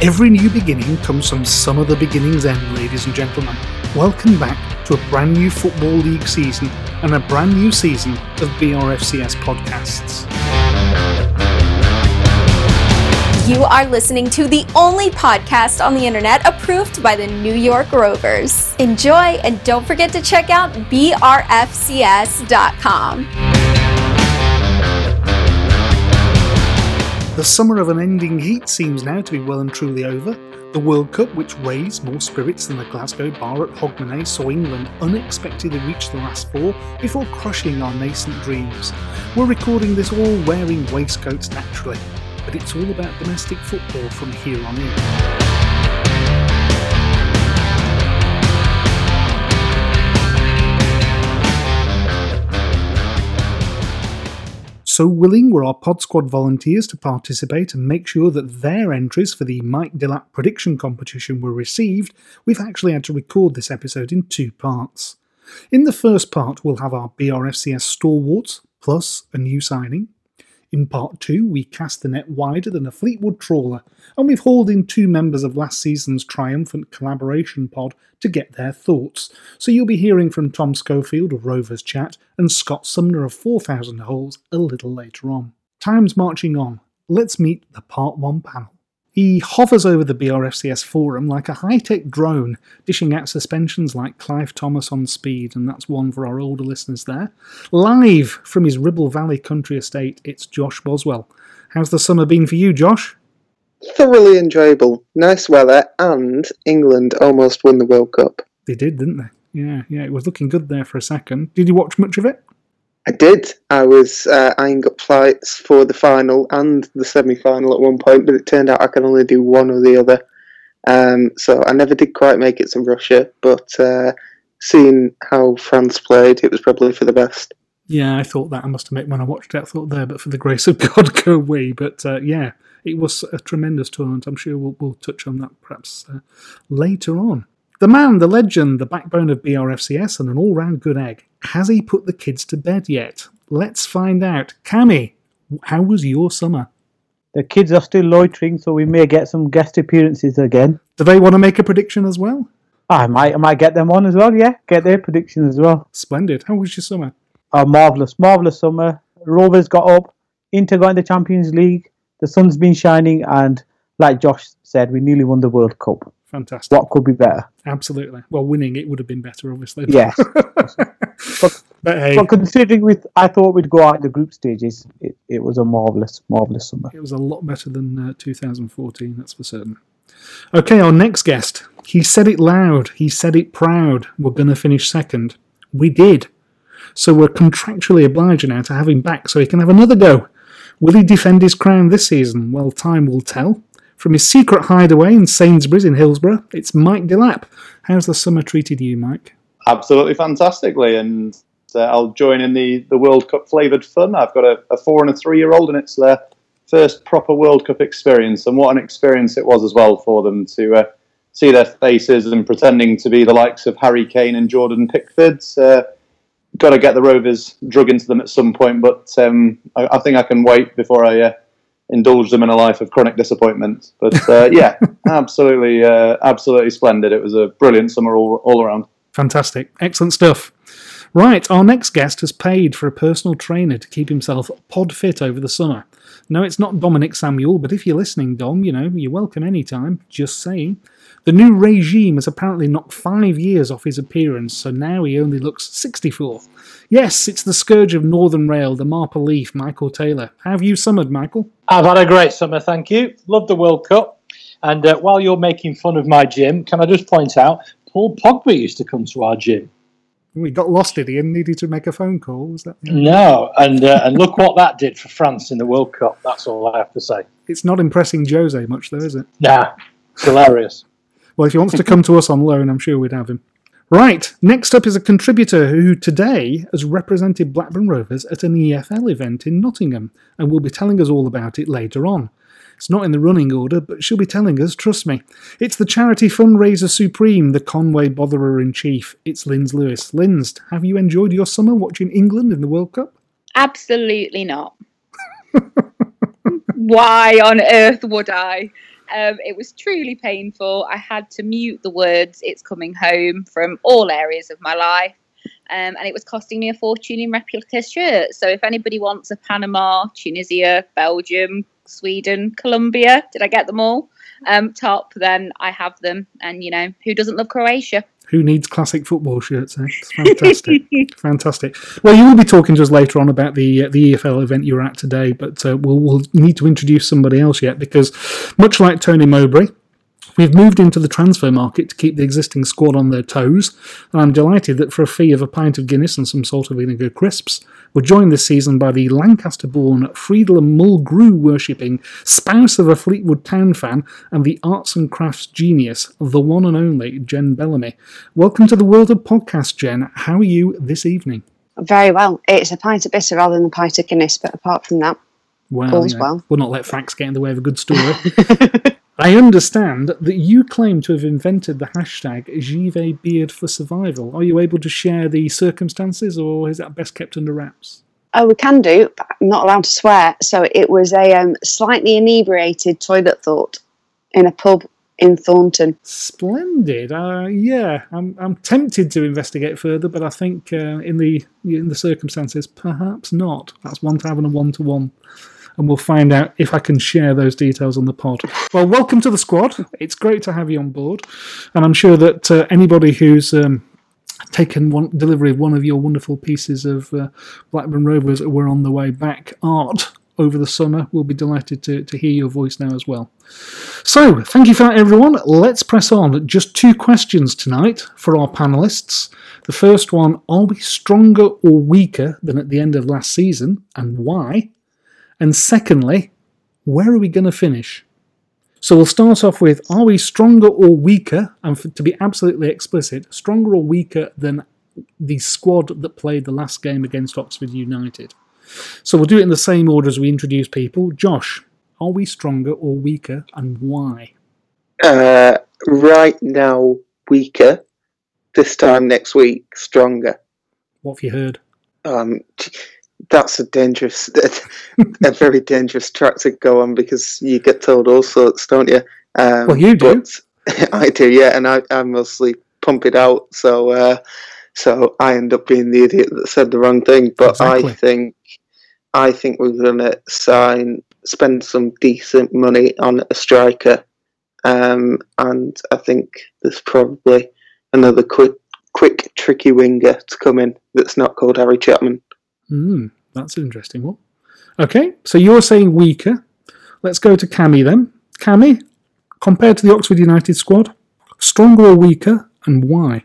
Every new beginning comes from some of the beginning's end, ladies and gentlemen. Welcome back to a brand new Football League season and a brand new season of BRFCS podcasts. You are listening to the only podcast on the internet approved by the New York Rovers. Enjoy and don't forget to check out brfcs.com. The summer of an ending heat seems now to be well and truly over. The World Cup, which raised more spirits than the Glasgow bar at Hogmanay, saw England unexpectedly reach the last four before crushing our nascent dreams. We're recording this all wearing waistcoats naturally, but it's all about domestic football from here on in. So willing were our Pod Squad volunteers to participate and make sure that their entries for the Mike Delap prediction competition were received, we've actually had to record this episode in two parts. In the first part, we'll have our BRFCS stalwarts, plus a new signing. In part two, we cast the net wider than a Fleetwood trawler, and we've hauled in two members of last season's triumphant collaboration pod to get their thoughts. So you'll be hearing from Tom Schofield of Rovers Chat and Scott Sumner of 4000 Holes a little later on. Time's marching on. Let's meet the part one panel. He hovers over the BRFCS forum like a high tech drone, dishing out suspensions like Clive Thomas on speed, and that's one for our older listeners there. Live from his Ribble Valley country estate, it's Josh Boswell. How's the summer been for you, Josh? Thoroughly enjoyable. Nice weather, and England almost won the World Cup. They did, didn't they? Yeah, yeah, it was looking good there for a second. Did you watch much of it? I did. I was uh, eyeing up flights for the final and the semi final at one point, but it turned out I can only do one or the other. Um, so I never did quite make it to Russia, but uh, seeing how France played, it was probably for the best. Yeah, I thought that. I must admit, when I watched it, I thought there, but for the grace of God, go away. But uh, yeah, it was a tremendous tournament. I'm sure we'll, we'll touch on that perhaps uh, later on. The man, the legend, the backbone of BRFCS, and an all round good egg. Has he put the kids to bed yet? Let's find out. Cammy, how was your summer? The kids are still loitering, so we may get some guest appearances again. Do they want to make a prediction as well? I might, I might get them on as well. Yeah, get their predictions as well. Splendid. How was your summer? Oh, marvelous, marvelous summer. Rovers got up. Inter got in the Champions League. The sun's been shining, and like Josh said, we nearly won the World Cup. Fantastic. What could be better? Absolutely. Well, winning it would have been better, obviously. Yes. but, But hey, but considering with, I thought we'd go out the group stages. It, it was a marvelous, marvelous summer. it was a lot better than uh, 2014, that's for certain. Okay, our next guest. He said it loud. He said it proud. We're going to finish second. We did. So we're contractually obliged now to have him back so he can have another go. Will he defend his crown this season? Well, time will tell. From his secret hideaway in Sainsbury's in Hillsborough, it's Mike Delap. How's the summer treated you, Mike? absolutely fantastically. And uh, I'll join in the, the World Cup flavoured fun. I've got a, a four and a three year old, and it's their first proper World Cup experience. And what an experience it was as well for them to uh, see their faces and pretending to be the likes of Harry Kane and Jordan Pickford. Uh, got to get the Rovers drug into them at some point, but um, I, I think I can wait before I uh, indulge them in a life of chronic disappointment. But uh, yeah, absolutely, uh, absolutely splendid. It was a brilliant summer all, all around. Fantastic. Excellent stuff. Right, our next guest has paid for a personal trainer to keep himself pod fit over the summer. No, it's not Dominic Samuel, but if you're listening, Dom, you know, you're welcome anytime. Just saying. The new regime has apparently knocked five years off his appearance, so now he only looks 64. Yes, it's the scourge of Northern Rail, the Marple Leaf, Michael Taylor. How have you summered, Michael? I've had a great summer, thank you. Love the World Cup. And uh, while you're making fun of my gym, can I just point out Paul Pogba used to come to our gym. We got lost, did he, and needed to make a phone call? Was that? No, and uh, and look what that did for France in the World Cup. That's all I have to say. It's not impressing Jose much, though, is it? Nah, it's hilarious. Well, if he wants to come to us on loan, I'm sure we'd have him. Right, next up is a contributor who today has represented Blackburn Rovers at an EFL event in Nottingham and will be telling us all about it later on. It's not in the running order, but she'll be telling us, trust me. It's the charity fundraiser supreme, the Conway botherer in chief. It's Linz Lewis. Linz, have you enjoyed your summer watching England in the World Cup? Absolutely not. Why on earth would I? Um, it was truly painful. I had to mute the words "It's coming home" from all areas of my life, um, and it was costing me a fortune in replica shirts. So if anybody wants a Panama, Tunisia, Belgium, Sweden, Colombia, did I get them all? Um, top, then I have them. And you know, who doesn't love Croatia? Who needs classic football shirts? Eh? It's fantastic, fantastic. Well, you will be talking to us later on about the uh, the EFL event you were at today, but uh, we'll, we'll need to introduce somebody else yet because, much like Tony Mowbray, We've moved into the transfer market to keep the existing squad on their toes, and I'm delighted that for a fee of a pint of Guinness and some salt of vinegar crisps, we're joined this season by the Lancaster born Friedel Mulgrew worshipping spouse of a Fleetwood Town fan and the arts and crafts genius, the one and only Jen Bellamy. Welcome to the world of podcast, Jen. How are you this evening? Very well. It's a pint of bitter rather than a pint of Guinness, but apart from that, Well, you know, well. we'll not let facts get in the way of a good story. I understand that you claim to have invented the hashtag Give Beard for Survival. Are you able to share the circumstances, or is that best kept under wraps? oh, we can do, but I'm not allowed to swear. So it was a um, slightly inebriated toilet thought in a pub in Thornton. Splendid. Uh, yeah, I'm, I'm tempted to investigate further, but I think uh, in the in the circumstances, perhaps not. That's one to have and a one to one. And we'll find out if I can share those details on the pod. Well, welcome to the squad. It's great to have you on board. And I'm sure that uh, anybody who's um, taken one delivery of one of your wonderful pieces of uh, Blackburn Rovers that were on the way back art over the summer will be delighted to, to hear your voice now as well. So, thank you for that, everyone. Let's press on. Just two questions tonight for our panelists. The first one Are we stronger or weaker than at the end of last season, and why? And secondly, where are we going to finish? So we'll start off with Are we stronger or weaker? And for, to be absolutely explicit, stronger or weaker than the squad that played the last game against Oxford United? So we'll do it in the same order as we introduce people. Josh, are we stronger or weaker, and why? Uh, right now, weaker. This time next week, stronger. What have you heard? Um, that's a dangerous, a very dangerous track to go on because you get told all sorts, don't you? Um, Well, you do. I do, yeah, and I, I mostly pump it out, so uh, so I end up being the idiot that said the wrong thing. But Exactly. I think I think we're gonna sign, spend some decent money on a striker, um, and I think there's probably another quick, quick, tricky winger to come in that's not called Harry Chapman. Hmm, that's an interesting one. Okay, so you're saying weaker. Let's go to Cami then. Cami, compared to the Oxford United squad, stronger or weaker, and why?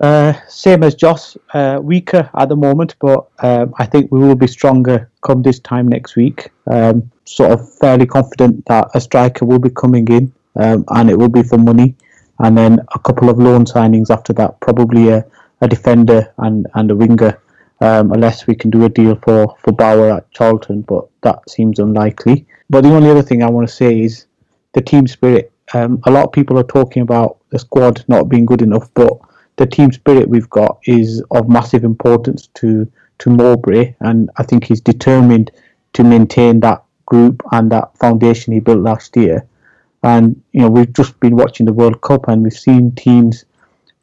Uh, same as Josh, uh, weaker at the moment, but um, I think we will be stronger come this time next week. Um, sort of fairly confident that a striker will be coming in, um, and it will be for money, and then a couple of loan signings after that, probably a, a defender and, and a winger, um, unless we can do a deal for, for Bauer at Charlton, but that seems unlikely. But the only other thing I want to say is the team spirit. Um, a lot of people are talking about the squad not being good enough, but the team spirit we've got is of massive importance to to Mowbray, and I think he's determined to maintain that group and that foundation he built last year. And you know, we've just been watching the World Cup, and we've seen teams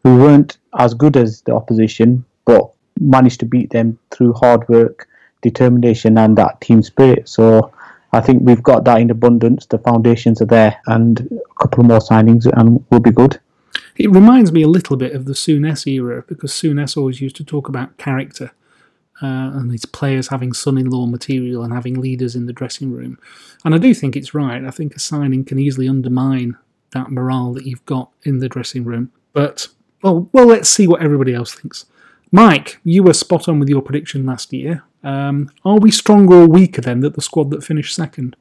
who weren't as good as the opposition, but managed to beat them through hard work, determination, and that team spirit. So. I think we've got that in abundance. The foundations are there, and a couple more signings, and we'll be good. It reminds me a little bit of the Souness era because Souness always used to talk about character uh, and his players having son-in-law material and having leaders in the dressing room. And I do think it's right. I think a signing can easily undermine that morale that you've got in the dressing room. But well, well, let's see what everybody else thinks. Mike, you were spot on with your prediction last year. Um, are we stronger or weaker then than the squad that finished second?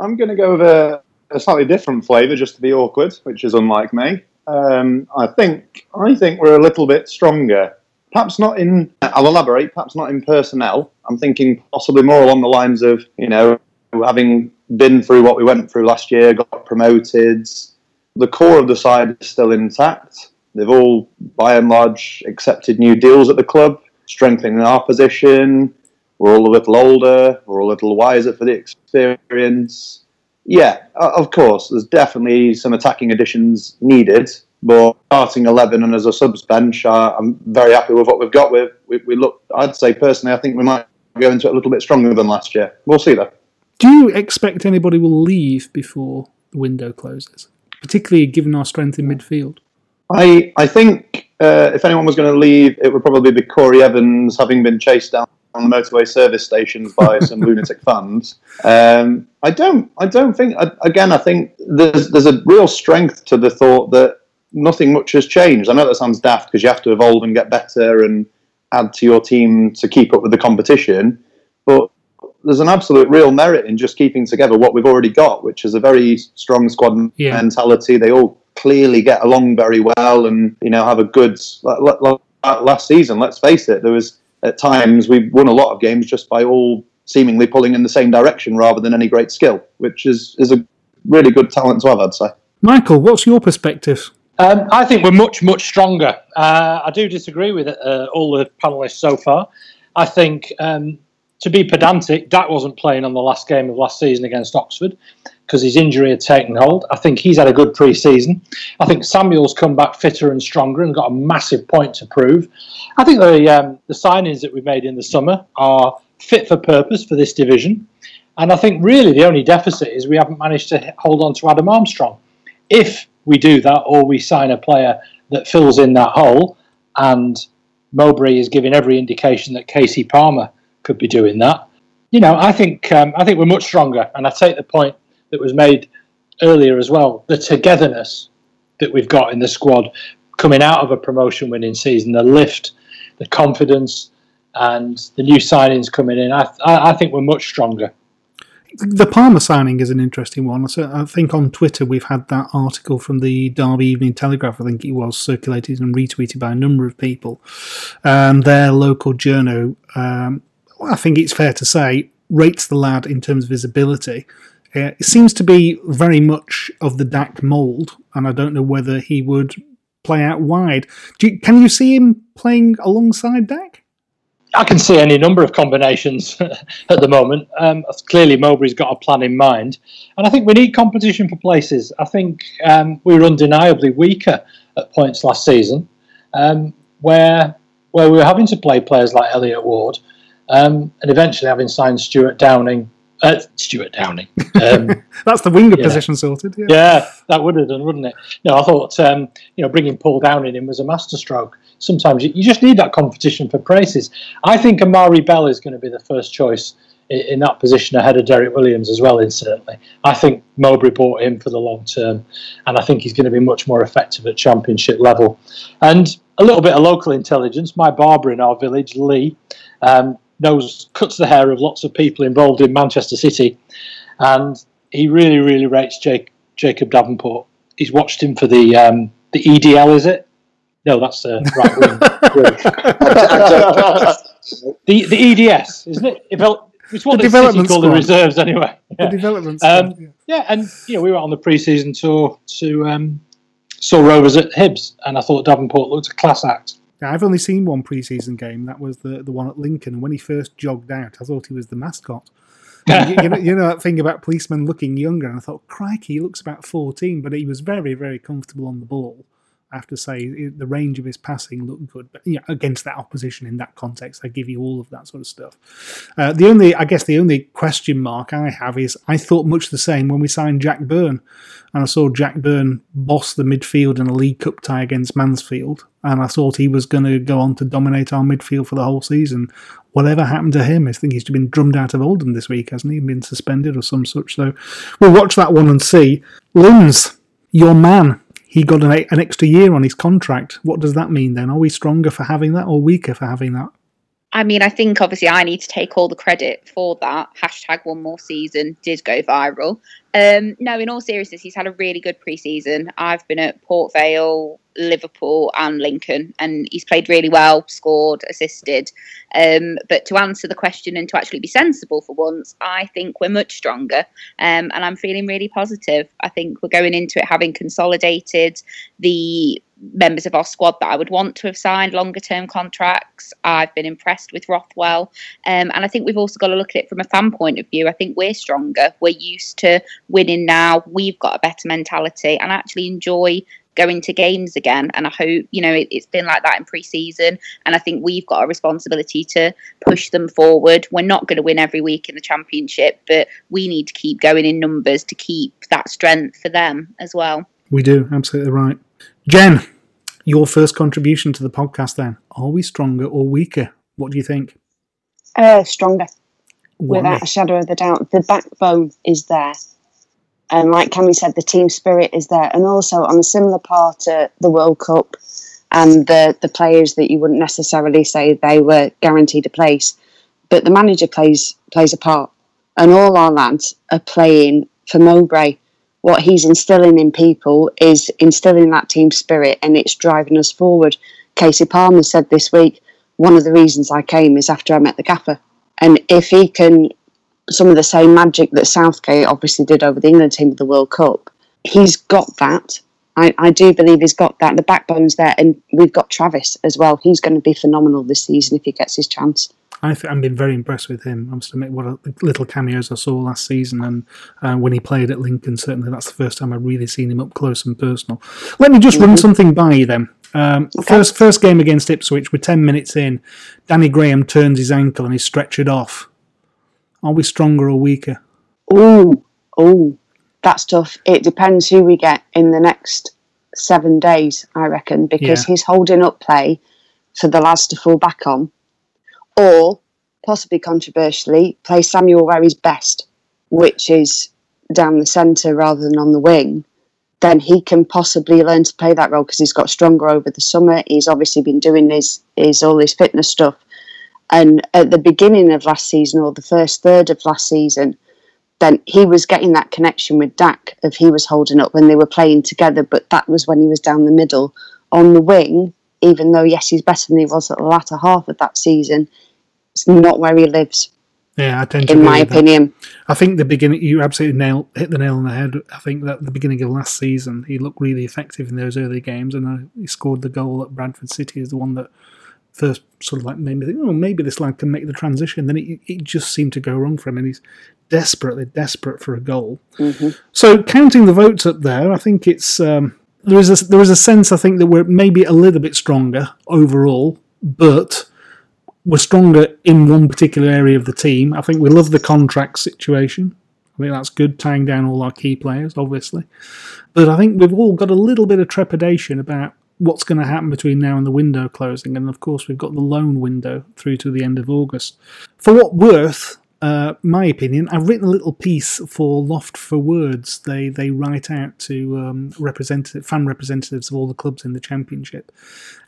I'm going to go with a, a slightly different flavour, just to be awkward, which is unlike me. Um, I think I think we're a little bit stronger. Perhaps not in. I'll elaborate. Perhaps not in personnel. I'm thinking possibly more along the lines of you know having been through what we went through last year, got promoted. The core of the side is still intact. They've all, by and large, accepted new deals at the club, strengthening our position. We're all a little older. We're all a little wiser for the experience. Yeah, of course. There's definitely some attacking additions needed, but starting eleven and as a subs bench, I'm very happy with what we've got. We, we look, I'd say personally, I think we might go into it a little bit stronger than last year. We'll see though. Do you expect anybody will leave before the window closes, particularly given our strength in midfield? I I think uh, if anyone was going to leave, it would probably be Corry Evans, having been chased down on the motorway service stations by some lunatic fans. Um, I don't. I don't think. Again, I think there's there's a real strength to the thought that nothing much has changed. I know that sounds daft because you have to evolve and get better and add to your team to keep up with the competition, but there's an absolute real merit in just keeping together what we've already got, which is a very strong squad yeah. mentality. They all clearly get along very well, and you know have a good. Last season, let's face it, there was at times we won a lot of games just by all seemingly pulling in the same direction rather than any great skill, which is is a really good talent to have, I'd say. Michael, what's your perspective? Um, I think we're much, much stronger. Uh, I do disagree with uh, all the panelists so far. I think, um, to be pedantic, Dack wasn't playing on the last game of last season against Oxford because his injury had taken hold. I think he's had a good pre season. I think Samuel's come back fitter and stronger and got a massive point to prove. I think the, um, the signings that we've made in the summer are fit for purpose for this division. And I think really the only deficit is we haven't managed to hold on to Adam Armstrong. If we do that, or we sign a player that fills in that hole. And Mowbray is giving every indication that Kasey Palmer could be doing that. You know, I think um, I think we're much stronger, and I take the point that was made earlier as well. The togetherness that we've got in the squad coming out of a promotion winning season, the lift, the confidence, and the new signings coming in. I, I think we're much stronger the Palmer signing is an interesting one. So I think on Twitter we've had that article from the Derby Evening Telegraph. I think it was circulated and retweeted by a number of people. Um, their local journo, um, I think it's fair to say, rates the lad in terms of his ability. Uh, it seems to be very much of the Dack mould, and I don't know whether he would play out wide. You, can you see him playing alongside Dack? I can see any number of combinations at the moment. Um, clearly, Mowbray's got a plan in mind, and I think we need competition for places. I think um, we were undeniably weaker at points last season, um, where where we were having to play players like Elliott Ward, um, and eventually having signed Stewart Downing. Uh, Stewart Downing. Um, That's the winger yeah. position sorted. Yeah. yeah. that would have done, wouldn't it? No, I thought um, you know bringing Paul Downing in was a masterstroke sometimes you, just need that competition for places. I think Amari'i Bell is going to be the first choice in, in that position ahead of Derrick Williams as well, incidentally. I think Mowbray bought him for the long term, and I think he's going to be much more effective at championship level. And a little bit of local intelligence. My barber in our village, Lee, um, knows cuts the hair of lots of people involved in Manchester City, and he really, really rates Jake, Jacob Davenport. He's watched him for the um, the EDL, is it? No, that's the right wing. the the EDS, isn't it? It's what the, the City call the reserves anyway. Yeah. The development um, yeah. yeah. and you know we were on the pre-season tour to um, saw Rovers at Hibs, and I thought Davenport looked a class act. Yeah, I've only seen one pre-season game. That was the the one at Lincoln. And when he first jogged out, I thought he was the mascot. you, you, know, you know that thing about policemen looking younger, and I thought, crikey, he looks about fourteen, but he was very, very comfortable on the ball. I have to say the range of his passing looked good, but yeah, against that opposition in that context, I give you all of that sort of stuff. Uh, the only, I guess, the only question mark I have is I thought much the same when we signed Jack Byrne, and I saw Jack Byrne boss the midfield in a League Cup tie against Mansfield, and I thought he was going to go on to dominate our midfield for the whole season. Whatever happened to him? I think he's been drummed out of Oldham this week, hasn't he? Been suspended or some such. So we'll watch that one and see. Linz, your man he got an, an extra year on his contract. What does that mean then? Are we stronger for having that or weaker for having that? I mean, I think obviously I need to take all the credit for that. Hashtag one more season did go viral. Um, no, in all seriousness, he's had a really good preseason. I've been at Port Vale, Liverpool, and Lincoln, and he's played really well, scored, assisted. Um, but to answer the question and to actually be sensible for once, I think we're much stronger, um, and I'm feeling really positive. I think we're going into it having consolidated the members of our squad that I would want to have signed longer term contracts. I've been impressed with Rothwell. Um, and I think we've also got to look at it from a fan point of view. I think we're stronger. We're used to winning now. We've got a better mentality and I actually enjoy going to games again. And I hope, you know, it, has been like that in pre season. And I think we've got a responsibility to push them forward. We're not going to win every week in the championship, but we need to keep going in numbers to keep that strength for them as well. We do, absolutely right. Jen, your first contribution to the podcast then. Are we stronger or weaker? What do you think? Uh, stronger. Why? Without a shadow of a doubt. The backbone is there. And like Cammy said, the team spirit is there. And also on a similar part to the World Cup and the, the players that you wouldn't necessarily say they were guaranteed a place, but the manager plays plays a part. And all our lads are playing for Mowbray what he's instilling in people is instilling that team spirit and it's driving us forward. Kasey Palmer said this week, one of the reasons I came is after I met the gaffer. And if he can, some of the same magic that Southgate obviously did over the England team of the World Cup, he's got that. I, I do believe he's got that. The backbone's there. And we've got Travis as well. He's going to be phenomenal this season if he gets his chance. I th- I've been very impressed with him. I must admit, what a, little cameos I saw last season, and uh, when he played at Lincoln, certainly that's the first time I've really seen him up close and personal. Let me just mm-hmm. run something by you then. Um, okay. First, first game against Ipswich, we're ten minutes in. Danny Graham turns his ankle and he's stretchered off. Are we stronger or weaker? Oh, oh, that's tough. It depends who we get in the next seven days, I reckon, because yeah. he's holding up play for the lads to fall back on or possibly controversially, play Samuel where he's best, which is down the centre rather than on the wing, then he can possibly learn to play that role because he's got stronger over the summer. He's obviously been doing his, his all his fitness stuff. And at the beginning of last season or the first third of last season, then he was getting that connection with Dack of he was holding up when they were playing together, but that was when he was down the middle. On the wing, even though yes, he's better than he was at the latter half of that season, it's not where he lives. Yeah, I tend to. In my opinion, I think the beginning you absolutely nail hit the nail on the head. I think that the beginning of last season he looked really effective in those early games, and uh, he scored the goal at Bradford City is the one that first sort of like made me think, oh, maybe this lad can make the transition. Then it, it just seemed to go wrong for him, and he's desperately desperate for a goal. Mm-hmm. So counting the votes up there, I think it's um, there is a there is a sense I think that we're maybe a little bit stronger overall, but we're stronger in one particular area of the team. I think we love the contract situation. I think that's good, tying down all our key players, obviously. But I think we've all got a little bit of trepidation about what's going to happen between now and the window closing. And of course, we've got the loan window through to the end of August. For what worth, uh, my opinion, I've written a little piece for Loft for Words. They they write out to um, representative fan representatives of all the clubs in the championship,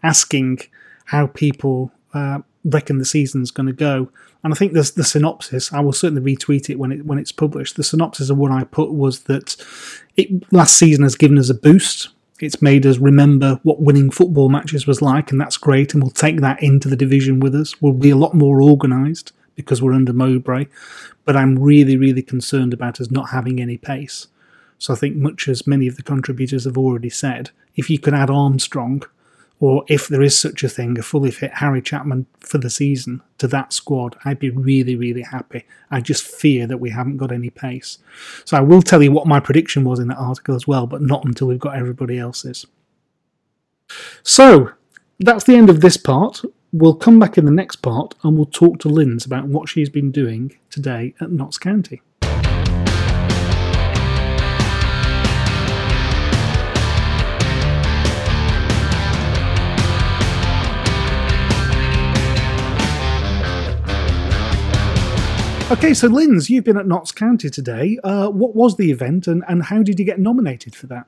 asking how people uh, reckon the season's going to go. And I think there's the synopsis. I will certainly retweet it when it when it's published. The synopsis of what I put was that it last season has given us a boost. It's made us remember what winning football matches was like, and that's great. And we'll take that into the division with us. We'll be a lot more organised because we're under Mowbray. But I'm really, really concerned about us not having any pace. So I think, much as many of the contributors have already said, if you could add Armstrong or if there is such a thing, a fully fit Harry Chapman for the season to that squad, I'd be really, really happy. I just fear that we haven't got any pace. So I will tell you what my prediction was in that article as well, but not until we've got everybody else's. So that's the end of this part. We'll come back in the next part and we'll talk to Linz about what she's been doing today at Notts County. Okay, so Linz, you've been at Notts County today. Uh, what was the event and, and how did you get nominated for that?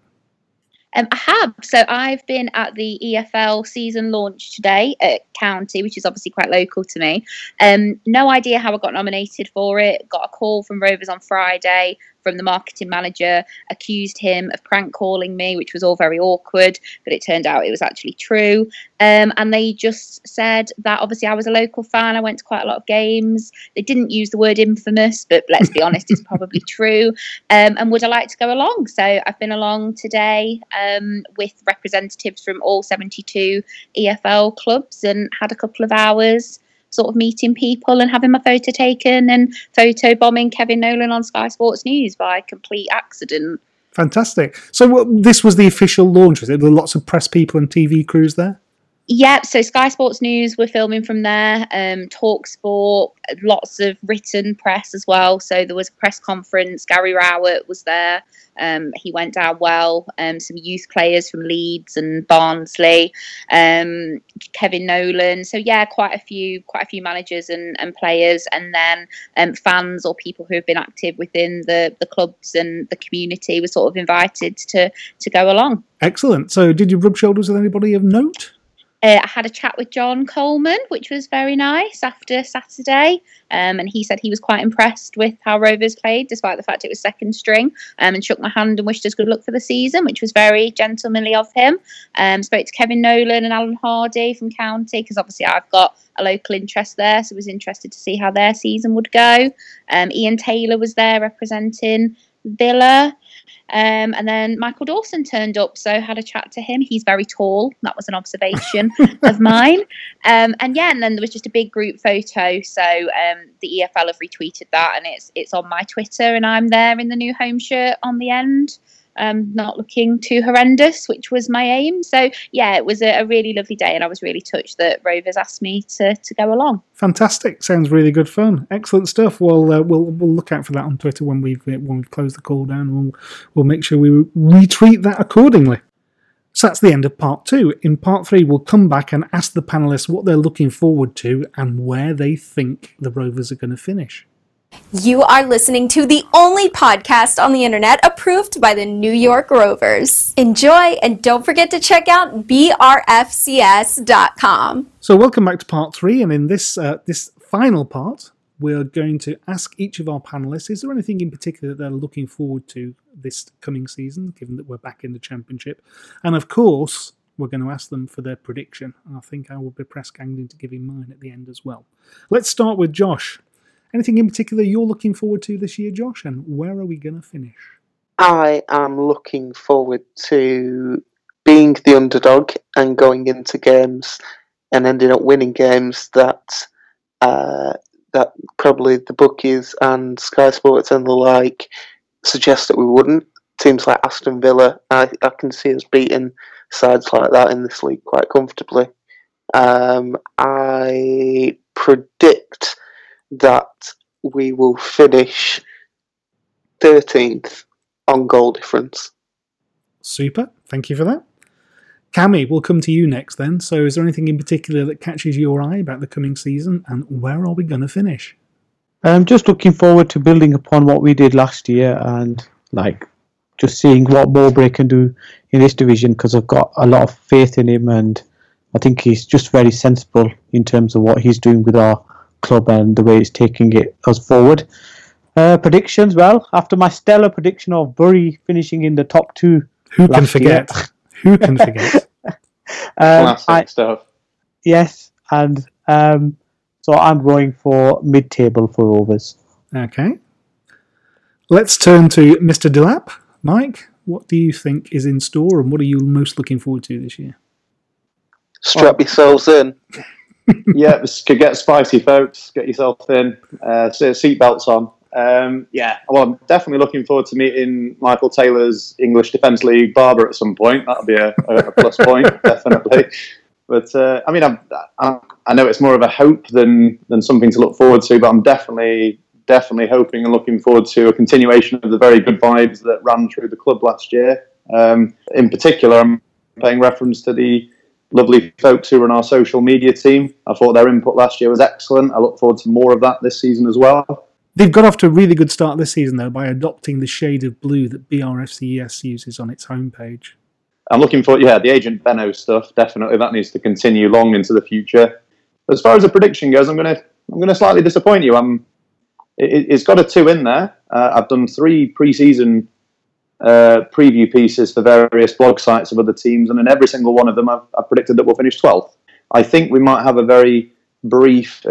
Um, I have. So I've been at the EFL season launch today at County, which is obviously quite local to me. Um, no idea how I got nominated for it. Got a call from Rovers on Friday from the marketing manager accused him of prank calling me, which was all very awkward, but it turned out it was actually true. Um, and they just said that obviously I was a local fan. I went to quite a lot of games. They didn't use the word infamous, but let's be honest, it's probably true. Um, and would I like to go along? So I've been along today um, with representatives from all 72 EFL clubs and had a couple of hours sort of meeting people and having my photo taken and photo bombing Kevin Nolan on Sky Sports News by complete accident. Fantastic. So this was the official launch. Was it? There were lots of press people and TV crews there. Yep. So Sky Sports News were filming from there. Um, Talk Sport, lots of written press as well. So there was a press conference. Gary Rowett was there. Um, he went down well. Um, some youth players from Leeds and Barnsley. Um, Kevin Nolan. So yeah, quite a few, quite a few managers and, and players, and then um, fans or people who have been active within the the clubs and the community were sort of invited to to go along. Excellent. So did you rub shoulders with anybody of note? Uh, I had a chat with John Coleman, which was very nice after Saturday. Um, and he said he was quite impressed with how Rovers played, despite the fact it was second string, um, and shook my hand and wished us good luck for the season, which was very gentlemanly of him. Um, spoke to Kevin Nolan and Alan Hardy from County, because obviously I've got a local interest there, so was interested to see how their season would go. Um, Ian Taylor was there representing Villa. Um, and then Michael Dawson turned up, so had a chat to him. He's very tall. That was an observation of mine. Um, and yeah, and then there was just a big group photo. So um, the EFL have retweeted that, and it's it's on my Twitter, and I'm there in the new home shirt on the end um, not looking too horrendous, which was my aim. So yeah, it was a, a, really lovely day, and I was really touched that Rovers asked me to to go along. Fantastic! Sounds really good fun. Excellent stuff. Well, uh, we'll we'll look out for that on Twitter when we've when we've closed the call down. We'll we'll make sure we retweet that accordingly. So that's the end of part two. In part three, we'll come back and ask the panelists what they're looking forward to and where they think the Rovers are going to finish. You are listening to the only podcast on the internet approved by the New York Rovers. Enjoy and don't forget to check out brfcs.com. So, welcome back to part three, and in this uh, this final part, we're going to ask each of our panelists: Is there anything in particular that they're looking forward to this coming season, given that we're back in the championship? And of course, we're going to ask them for their prediction. I think I will be press ganged into giving mine at the end as well. Let's start with Josh. Anything in particular you're looking forward to this year, Josh? And where are we going to finish? I am looking forward to being the underdog and going into games and ending up winning games that uh, that probably the bookies and Sky Sports and the like suggest that we wouldn't. Teams like Aston Villa, I, I can see us beating sides like that in this league quite comfortably. Um, I predict that we will finish 13th on goal difference. Super. Thank you for that. Cami, we'll come to you next then. So, is there anything in particular that catches your eye about the coming season and where are we going to finish? I'm just looking forward to building upon what we did last year and like just seeing what Mowbray can do in this division because I've got a lot of faith in him and I think he's just very sensible in terms of what he's doing with our club and the way it's taking it us forward. Uh, predictions, well, after my stellar prediction of Bury finishing in the top two. Who can forget? Who can forget? um, Classic I, stuff. Yes, and um, so I'm going for mid table for Rovers. Okay. Let's turn to Mr. Delap. Mike, what do you think is in store and what are you most looking forward to this year? Strap oh. yourselves in yeah, could get spicy, folks. Get yourself in. Uh, seatbelts on. Um, yeah, well, I'm definitely looking forward to meeting Michael Taylor's English Defence League barber at some point. That'll be a, a plus point, definitely. But uh, I mean, I'm, I, I know it's more of a hope than than something to look forward to. But I'm definitely definitely hoping and looking forward to a continuation of the very good vibes that ran through the club last year. Um, in particular, I'm paying reference to the lovely folks who run our social media team. I thought their input last year was excellent. I look forward to more of that this season as well. They've got off to a really good start this season, though, by adopting the shade of blue that BRFCS uses on its homepage. I'm looking for, yeah, the Agent Benno stuff, definitely. That needs to continue long into the future. As far as the prediction goes, I'm going to I'm going to slightly disappoint you. I'm it, has got a two in there. Uh, I've done three pre-season uh, preview pieces for various blog sites of other teams, and in every single one of them, I've, I've predicted that we'll finish 12th. I think we might have a very brief,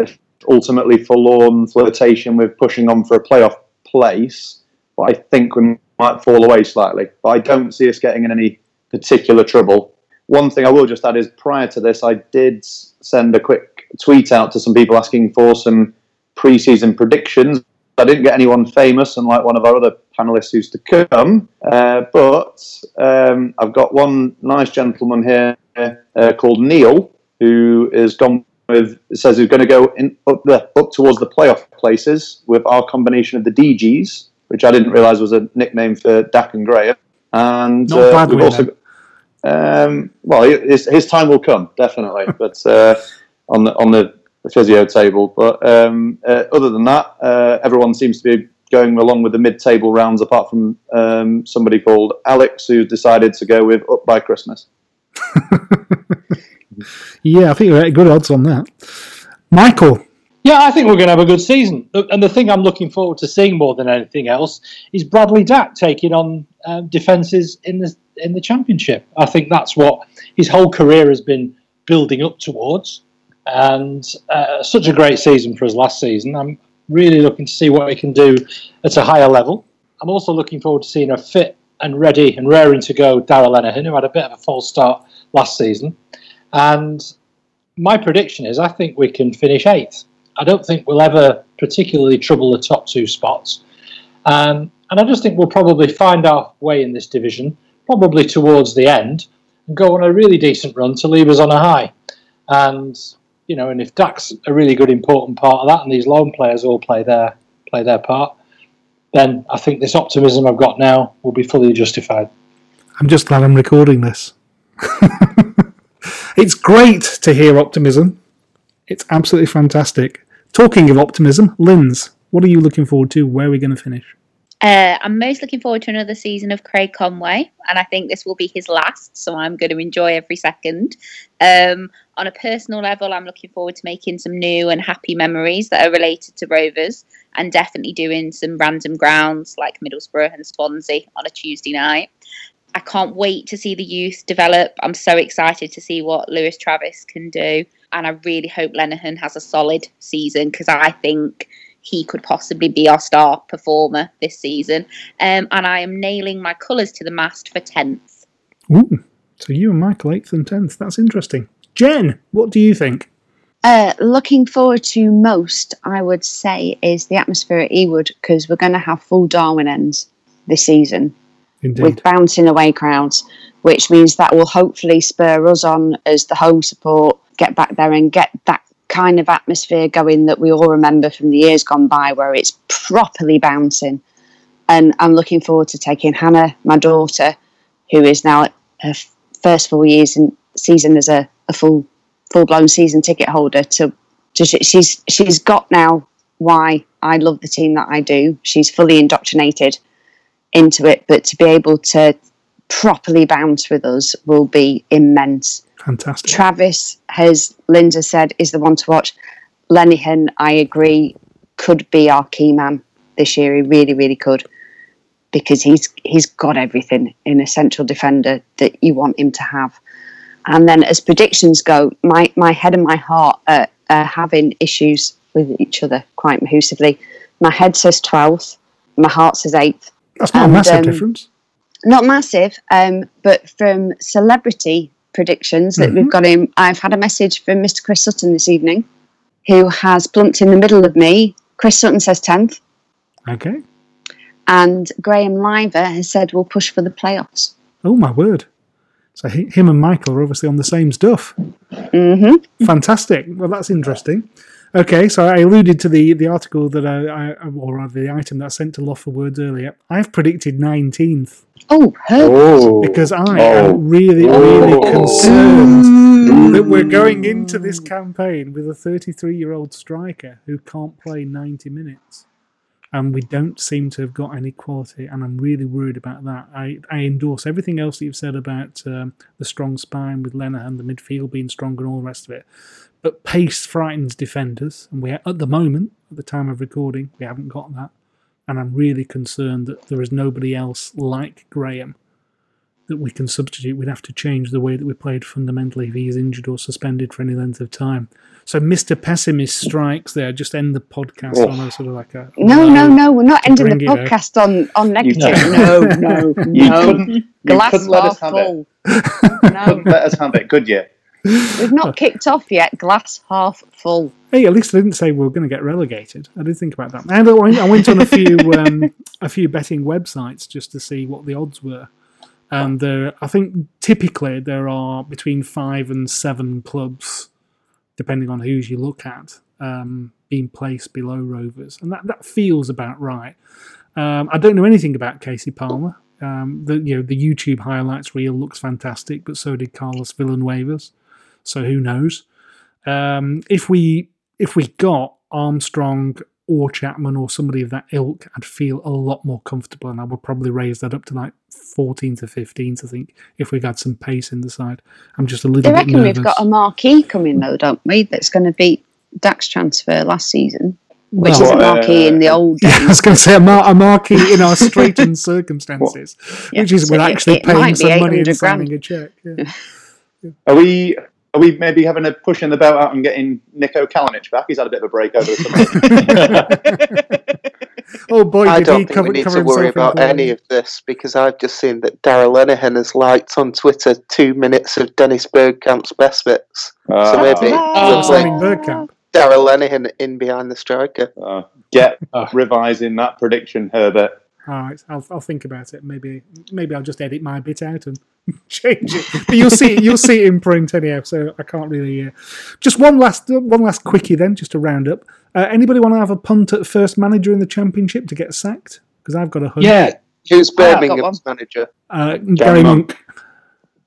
ultimately forlorn flirtation with pushing on for a playoff place, but I think we might fall away slightly. But I don't see us getting in any particular trouble. One thing I will just add is prior to this, I did send a quick tweet out to some people asking for some pre-season predictions. I didn't get anyone famous, unlike one of our other panelists who's to come. Uh, but um, I've got one nice gentleman here uh, called Neil who is gone with says he's going to go in, up the up towards the playoff places with our combination of the DGs, which I didn't realise was a nickname for Dack and Graham. And uh, we've also, um, well, his, his time will come definitely, but uh, on the on the physio table. But um, uh, other than that, uh, everyone seems to be going along with the mid-table rounds, apart from um, somebody called Alex who decided to go with up by Christmas. yeah, I think you're at good odds on that. Michael. Yeah, I think we're going to have a good season. And the thing I'm looking forward to seeing more than anything else is Bradley Dack taking on um, defences in the in the championship. I think that's what his whole career has been building up towards. And uh, such a great season for us last season. I'm really looking to see what he can do at a higher level. I'm also looking forward to seeing a fit and ready and raring to go Darragh Lenihan, who had a bit of a false start last season. And my prediction is I think we can finish eighth. I don't think we'll ever particularly trouble the top two spots. Um, and I just think we'll probably find our way in this division, probably towards the end, and go on a really decent run to leave us on a high. And you know, and if Dack's a really good important part of that, and these lone players all play their play their part, then I think this optimism I've got now will be fully justified. I'm just glad I'm recording this. It's great to hear optimism. It's absolutely fantastic. Talking of optimism, Linz, what are you looking forward to? Where are we going to finish? Uh, I'm most looking forward to another season of Craig Conway, and I think this will be his last, so I'm going to enjoy every second. Um, on a personal level, I'm looking forward to making some new and happy memories that are related to Rovers, and definitely doing some random grounds like Middlesbrough and Swansea on a Tuesday night. I can't wait to see the youth develop. I'm so excited to see what Lewis Travis can do. And I really hope Lenihan has a solid season because I think he could possibly be our star performer this season. Um, and I am nailing my colours to the mast for 10th. Ooh, so you and Michael 8th and 10th. That's interesting. Jen, what do you think? Uh, looking forward to most, I would say, is the atmosphere at Ewood because we're going to have full Darwen ends this season. Indeed. with bouncing away crowds, which means that will hopefully spur us on as the home support, get back there and get that kind of atmosphere going that we all remember from the years gone by, where it's properly bouncing. And I'm looking forward to taking Hannah, my daughter, who is now her first full years in season as a, a full full blown season ticket holder. To, to she's she's got now why I love the team that I do. She's fully indoctrinated into it, but to be able to properly bounce with us will be immense. Fantastic. Travis has, Linda said, is the one to watch. Lenihan, I agree, could be our key man this year. He really, really could. Because he's he's got everything in a central defender that you want him to have. And then as predictions go, my, my head and my heart are, are having issues with each other quite mahusively. My head says 12th, my heart says 8th. That's not and, a massive um, difference. Not massive, um, but from celebrity predictions that mm-hmm. we've got in, I've had a message from Mr. Chris Sutton this evening, who has plumped in the middle of me. Chris Sutton says 10th. Okay. And Graham Liver has said we'll push for the playoffs. Oh, my word. So him and Michael are obviously on the same stuff. Mm-hmm. Fantastic. Well, that's interesting. Okay, so I alluded to the, the article that I, I or rather the item that I sent to Loft for Words earlier. I've predicted 19th. Oh, oh. Because I oh. am really, really oh. concerned that we're going into this campaign with a 33 year old striker who can't play 90 minutes. And we don't seem to have got any quality, and I'm really worried about that. I, I endorse everything else that you've said about um, the strong spine with Lenihan, the midfield being strong, and all the rest of it. But pace frightens defenders, and we at the moment at the time of recording. We haven't got that. And I'm really concerned that there is nobody else like Graham that we can substitute. We'd have to change the way that we played fundamentally if he's injured or suspended for any length of time. So Mr. Pessimist strikes there. Just end the podcast Oh. on a sort of like a No, no, no. We're not ending the Bring out. podcast on, on negative. can't. No, no, You no. couldn't, you Glass couldn't let us half have it. full. No, Couldn't let us have it, could you? We've not kicked off yet. Glass half full. Hey, at least I didn't say we were going to get relegated. I did think about that. And I went, on a few um, a few betting websites just to see what the odds were. And there, I think typically there are between five and seven clubs, depending on whose you look at, um, being placed below Rovers, and that, that feels about right. Um, I don't know anything about Kasey Palmer. Um, the you know the YouTube highlights reel looks fantastic, but so did Carlos Villanueva's. So who knows? Um, if we if we got Armstrong or Chapman or somebody of that ilk, I'd feel a lot more comfortable, and I would probably raise that up to like 14 to 15. I think if we had some pace in the side, I'm just a little They bit reckon nervous. we've got a marquee coming though, don't we? That's going to beat Dack's transfer last season, which Well, is a uh, marquee in the old yeah, I was going to say a, mar- a marquee in our straitened circumstances, Yeah, which is so we're it- actually it paying some money and 800 grand. signing a check. Yeah. Are we are we maybe having a push in the belt out and getting Nico Kalinic back? He's had a bit of a break over the summer. Oh boy, I did don't he think cover, we need to worry about glory. any of this because I've just seen that Darragh Lenihan has liked on Twitter two minutes of Dennis Bergkamp's best bits. So ah. maybe Oh, looks signing like Bergkamp. Darragh Lenihan in behind the striker. Uh, get Oh. revising that prediction, Herbert. All right, I'll, I'll think about it. Maybe maybe I'll just edit my bit out and change it. But you'll see you'll see it in print anyhow. So I can't really. Uh... Just one last one last quickie then, just to round up. Uh, anybody want to have a punt at first manager in the championship to get sacked? Because I've got a hunch. Yeah, Who's I've Birmingham's manager? Uh, Gary Monk. Monk.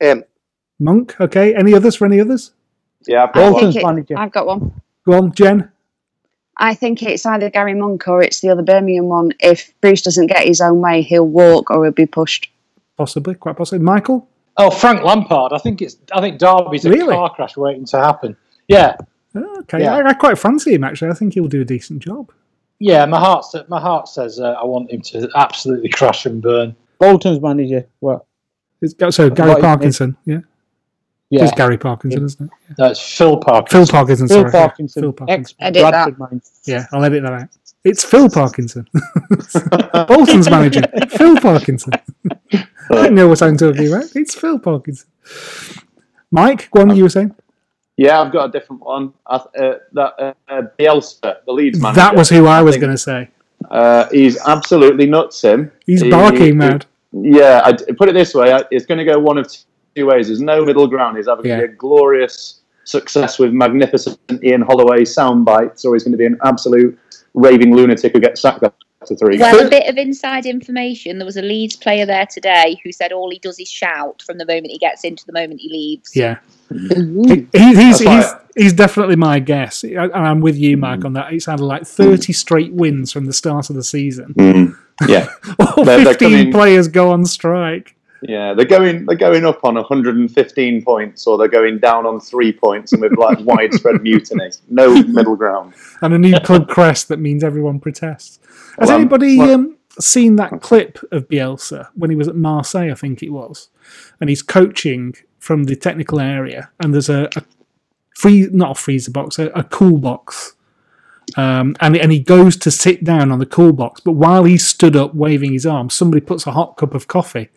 Him. Monk. Okay. Any others for any others? Yeah, I've got one. Bolton's think it- manager. I've got one. Go on, Jen. I think it's either Gary Monk or it's the other Birmingham one. If Bruce doesn't get his own way, he'll walk or he'll be pushed. Possibly, quite possibly. Michael. Oh, Frank Lampard. I think it's. I think Derby's a Really? car crash waiting to happen. Yeah, Oh, okay. Yeah. I, I quite fancy him actually. I think he'll do a decent job. yeah. My heart. My heart says uh, I want him to absolutely crash and burn. Bolton's manager. What? It's, so Gary What is it? Parkinson. Yeah. Yeah. It's Gary Parkinson, isn't it? No, it's Phil Parker. Phil Parkinson. Phil sorry. yeah. Phil Parkinson. Ex Edit Bradford manager. Yeah, I'll edit that out. It's Phil Parkinson. Bolton's manager, Phil Parkinson. I know what I'm talking about. It's Phil Parkinson. Mike, go on, you were saying? Yeah, I've got a different one. Uh, that uh, uh, Bielsa, the Leeds manager. That was who I was going to say. Uh, he's absolutely nuts. Him. He's He- barking he- mad. Yeah, I put it this way: I- it's going to go one of two ways. There's no middle ground. He's either going to be a glorious success with magnificent Ian Holloway sound bites, or he's going to be an absolute raving lunatic who gets sacked after three. Well, a bit of inside information. There was a Leeds player there today who said all he does is shout from the moment he gets into the moment he leaves. Yeah. He, he- he's, he's, he's definitely my guess. I- And I'm with you, Mike, on that. It sounded like 30 straight wins from the start of the season. Mm. Yeah, All They're- they're 15 coming- players go on strike. Yeah. They're going. They're going up on 115 points, or they're going down on three points, and with like widespread mutiny. No middle ground. and a new club crest that means everyone protests. Has Well, anybody well- um, seen that clip of Bielsa when he was at Marseille? I think it was, and he's coaching from the technical area, and there's a, a free not a freezer box, a, a cool box. Um, and and he goes to sit down on the cool box, but while he's stood up waving his arm, somebody puts a hot cup of coffee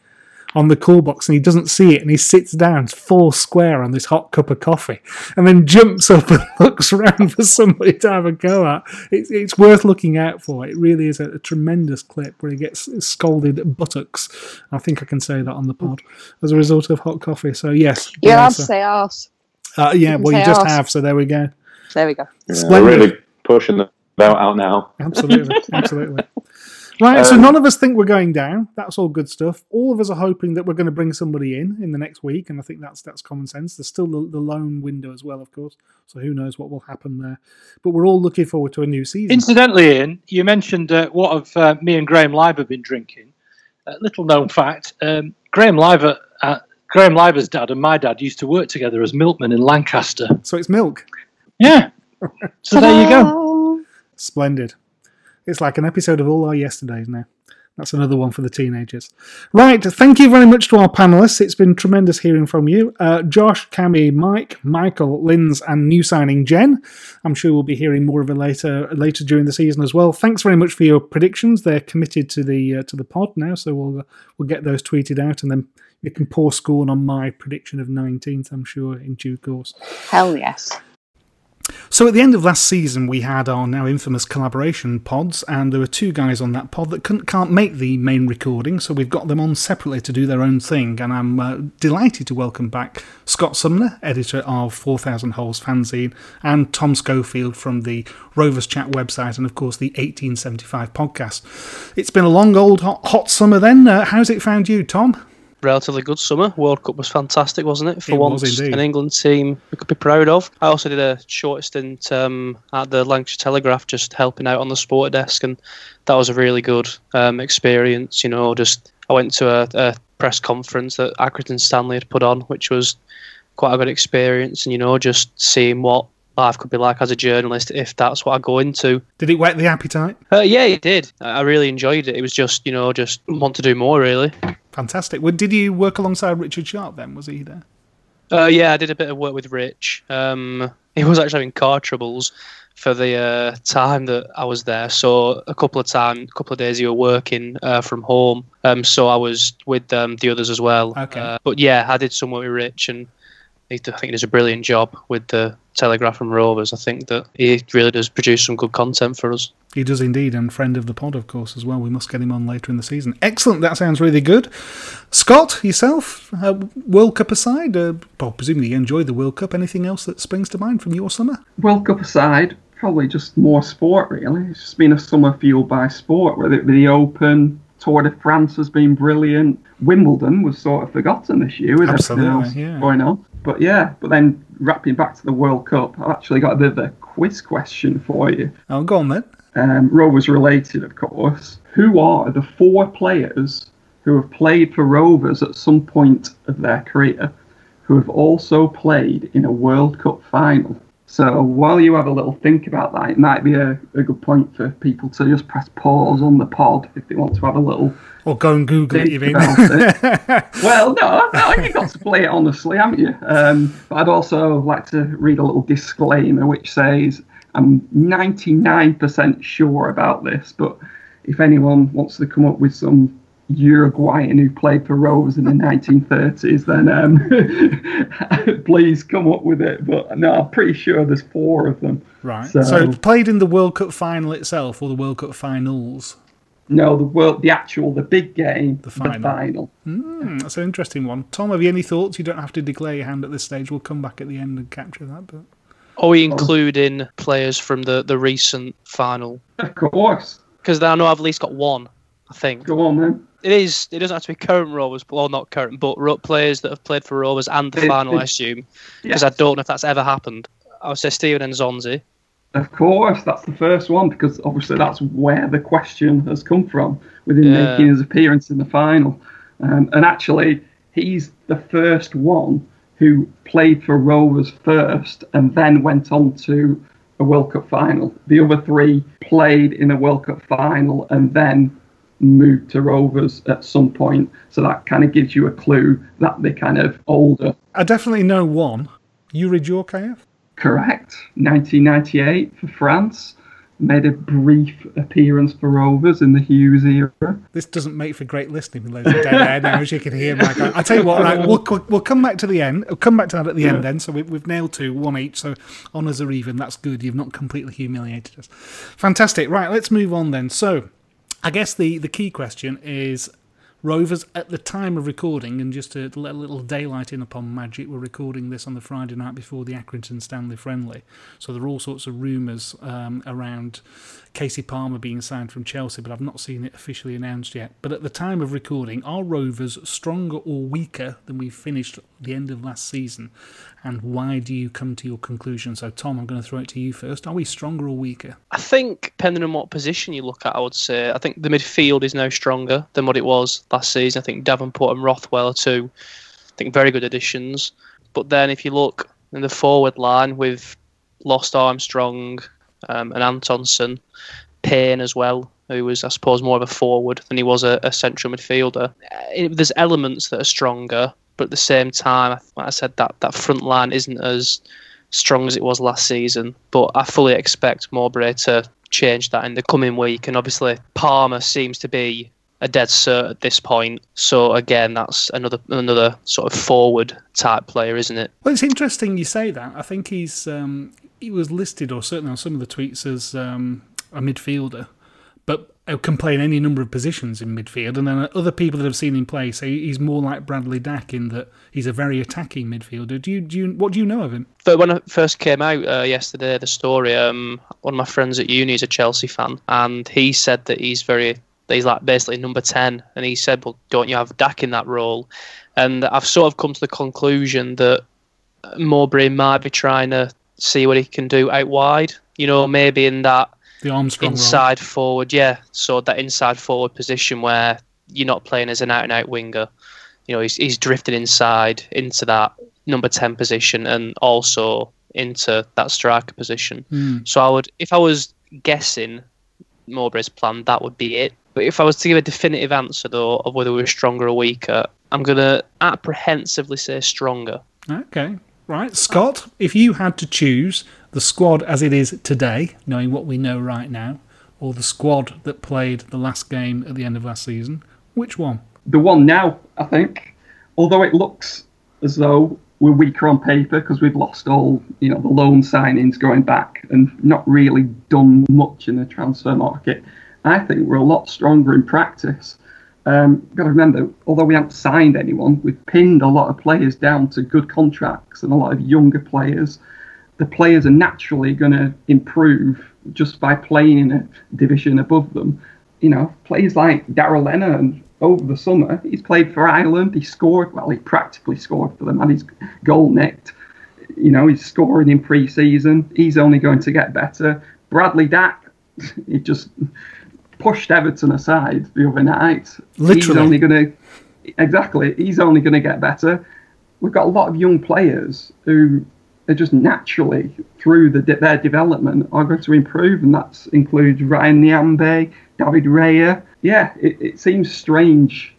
on the cool box and he doesn't see it and he sits down four square on this hot cup of coffee and then jumps up and looks around for somebody to have a go at. It's, it's worth looking out for. It really is a, a tremendous clip where he gets scolded buttocks. I think I can say that on the pod as a result of hot coffee. So, yes. You're allowed to say arse. Uh, yeah, can well, you just arse. have, so there we go. There we go. Yeah, Splendid. they're really pushing the belt out now. Absolutely, absolutely. Right, so Um, none of us think we're going down. That's all good stuff. All of us are hoping that we're going to bring somebody in in the next week, and I think that's that's common sense. There's still the, the loan window as well, of course. So who knows what will happen there? But we're all looking forward to a new season. Incidentally, Ian, you mentioned uh, what have uh, me and Graham Live have been drinking. Uh, little known fact: um, Graham Liver, uh, Graham Liver's dad and my dad used to work together as milkmen in Lancaster. so it's milk. Yeah. So there you go. go. Splendid. It's like an episode of All Our Yesterdays now. That's another one for the teenagers. Right, thank you very much to our panelists. It's been tremendous hearing from you. Uh, Josh, Cami, Mike, Michael, Linz, and new signing Jen. I'm sure we'll be hearing more of it later later during the season as well. Thanks very much for your predictions. They're committed to the uh, to the pod now, so we'll we'll get those tweeted out, and then you can pour scorn on my prediction of 19th. I'm sure in due course. Hell yes. So at the end of last season, we had our now infamous collaboration pods, and there were two guys on that pod that can't make the main recording, so we've got them on separately to do their own thing. And I'm uh, delighted to welcome back Scott Sumner, editor of 4000 Holes fanzine, and Tom Schofield from the Rovers Chat website, and of course the 1875 podcast. It's been a long old hot, hot summer. Then, uh, how's it found you, Tom? Relatively good summer. World Cup was fantastic, wasn't it? For it once, an England team we could be proud of. I also did a short stint um, at the Lancashire Telegraph, just helping out on the sport desk, and that was a really good um, experience. You know, just I went to a, a press conference that Accrington Stanley had put on, which was quite a good experience, and you know, just seeing what life could be like as a journalist if that's what I go into. Did it whet the appetite? Uh, yeah, it did. I really enjoyed it. It was just, you know, just want to do more, really. Fantastic. Well, did you work alongside Richard Sharpe then? Was he there? Uh, yeah, I did a bit of work with Rich. Um, he was actually having car troubles for the uh, time that I was there. So a couple of time, a couple of days, you were working uh, from home. Um, so I was with um, the others as well. Okay. Uh, but yeah, I did some work with Rich, and I think he does a brilliant job with the Telegraph and Rovers. I think that he really does produce some good content for us. He does indeed, and friend of the pod, of course, as well. We must get him on later in the season. Excellent, that sounds really good. Scott, yourself, uh, World Cup aside, uh, well, presumably you enjoyed the World Cup. Anything else that springs to mind from your summer? World Cup aside, probably just more sport, really. It's just been a summer fueled by sport, whether it be the Open, Tour de France has been brilliant. Wimbledon was sort of forgotten this year with Absolutely, everything else yeah. going on. But yeah, but then wrapping back to the World Cup, I've actually got a bit of a quiz question for you. Oh, go on then. Um, Rovers related, of course. Who are the four players who have played for Rovers at some point of their career who have also played in a World Cup final? So while you have a little think about that, it might be a, a good point for people to just press pause on the pod if they want to have a little. Or go and Google it, you mean? well, no, no, you've got to play it honestly, haven't you? Um, but I'd also like to read a little disclaimer which says I'm 99% sure about this, but if anyone wants to come up with some Uruguayan who played for Rovers in the 1930s, then um, please come up with it. But no, I'm pretty sure there's four of them. Right. So, so, played in the World Cup final itself or the World Cup finals? No, the world, the actual, the big game, the final. The final. Mm, that's an interesting one. Tom, have you any thoughts? You don't have to declare your hand at this stage. We'll come back at the end and capture that. But are we including players from the the recent final? Of course. Because I know I've at least got one. I think. Go on then it is. It doesn't have to be current Rovers, well, not current, but players that have played for Rovers and the final, I assume, because yes. I don't know if that's ever happened. I would say Steven N'Zonzi. Of course, that's the first one because obviously that's where the question has come from with him yeah. making his appearance in the final. Um, and actually, he's the first one who played for Rovers first and then went on to a World Cup final. The other three played in a World Cup final and then moved to Rovers at some point. So that kind of gives you a clue that they're kind of older. I definitely know one. Youri Djorkaeff? Correct. 1998 for France. Made a brief appearance for Rovers in the Hughes era. This doesn't make for great listening with loads of dead air now, as you can hear. Mike. I'll tell you what, right, we'll, we'll come back to the end. We'll come back to that at the yeah. end then. So we, we've nailed two, one each. So honours are even. That's good. You've not completely humiliated us. Fantastic. Right, let's move on then. So I guess the, the key question is Rovers at the time of recording, and just to let a little daylight in upon magic, we're recording this on the Friday night before the Accrington Stanley friendly. So there are all sorts of rumours um, around Kasey Palmer being signed from Chelsea, but I've not seen it officially announced yet. But at the time of recording, are Rovers stronger or weaker than we finished the end of last season? and why do you come to your conclusion? So, Tom, I'm going to throw it to you first. Are we stronger or weaker? I think, depending on what position you look at, I would say I think the midfield is now stronger than what it was last season. I think Davenport and Rothwell are two, I think, very good additions. But then, if you look in the forward line with lost Armstrong, um, and Antonsson, Payne as well, who was, I suppose, more of a forward than he was a, a central midfielder. It, there's elements that are stronger, but at the same time, like I said, that, that front line isn't as strong as it was last season. But I fully expect Mowbray to change that in the coming week. And obviously, Palmer seems to be a dead cert at this point. So again, that's another another sort of forward type player, isn't it? Well, it's interesting you say that. I think he's um, he was listed, or certainly on some of the tweets, as um, a midfielder, but can play in any number of positions in midfield. And then other people that have seen him play say he's more like Bradley Dack in that he's a very attacking midfielder. Do you, do you what do you know of him? But when I first came out uh, yesterday, the story, um, one of my friends at uni is a Chelsea fan, and he said that he's very he's like basically number ten, and he said, "Well, don't you have Dack in that role?" And I've sort of come to the conclusion that Mowbray might be trying to see what he can do out wide. You know, maybe in that the Armstrong inside role. forward, yeah. So that inside forward position where you're not playing as an out and out winger. You know, he's he's drifted inside into that number ten position and also into that striker position. Mm. So I would, if I was guessing Mowbray's plan, that would be it. But if I was to give a definitive answer though of whether we were stronger or weaker, I'm gonna apprehensively say stronger. Okay, right, Scott. If you had to choose the squad as it is today, knowing what we know right now, or the squad that played the last game at the end of last season, which one? The one now, I think. Although it looks as though we're weaker on paper because we've lost all, you know, the loan signings going back and not really done much in the transfer market. I think we're a lot stronger in practice. Um, got to remember, although we haven't signed anyone, we've pinned a lot of players down to good contracts and a lot of younger players the players are naturally going to improve just by playing in a division above them. You know, players like Darragh Lenihan over the summer, he's played for Ireland. He scored, well, he practically scored for them, and he's goal nicked. You know, he's scoring in pre season. He's only going to get better. Bradley Dack, he just pushed Everton aside the other night. Literally. He's only going to, exactly, he's only going to get better. We've got a lot of young players who are just naturally through the, their development are going to improve, and that includes Ryan Nyambe, David Raya. Yeah, it, it seems strange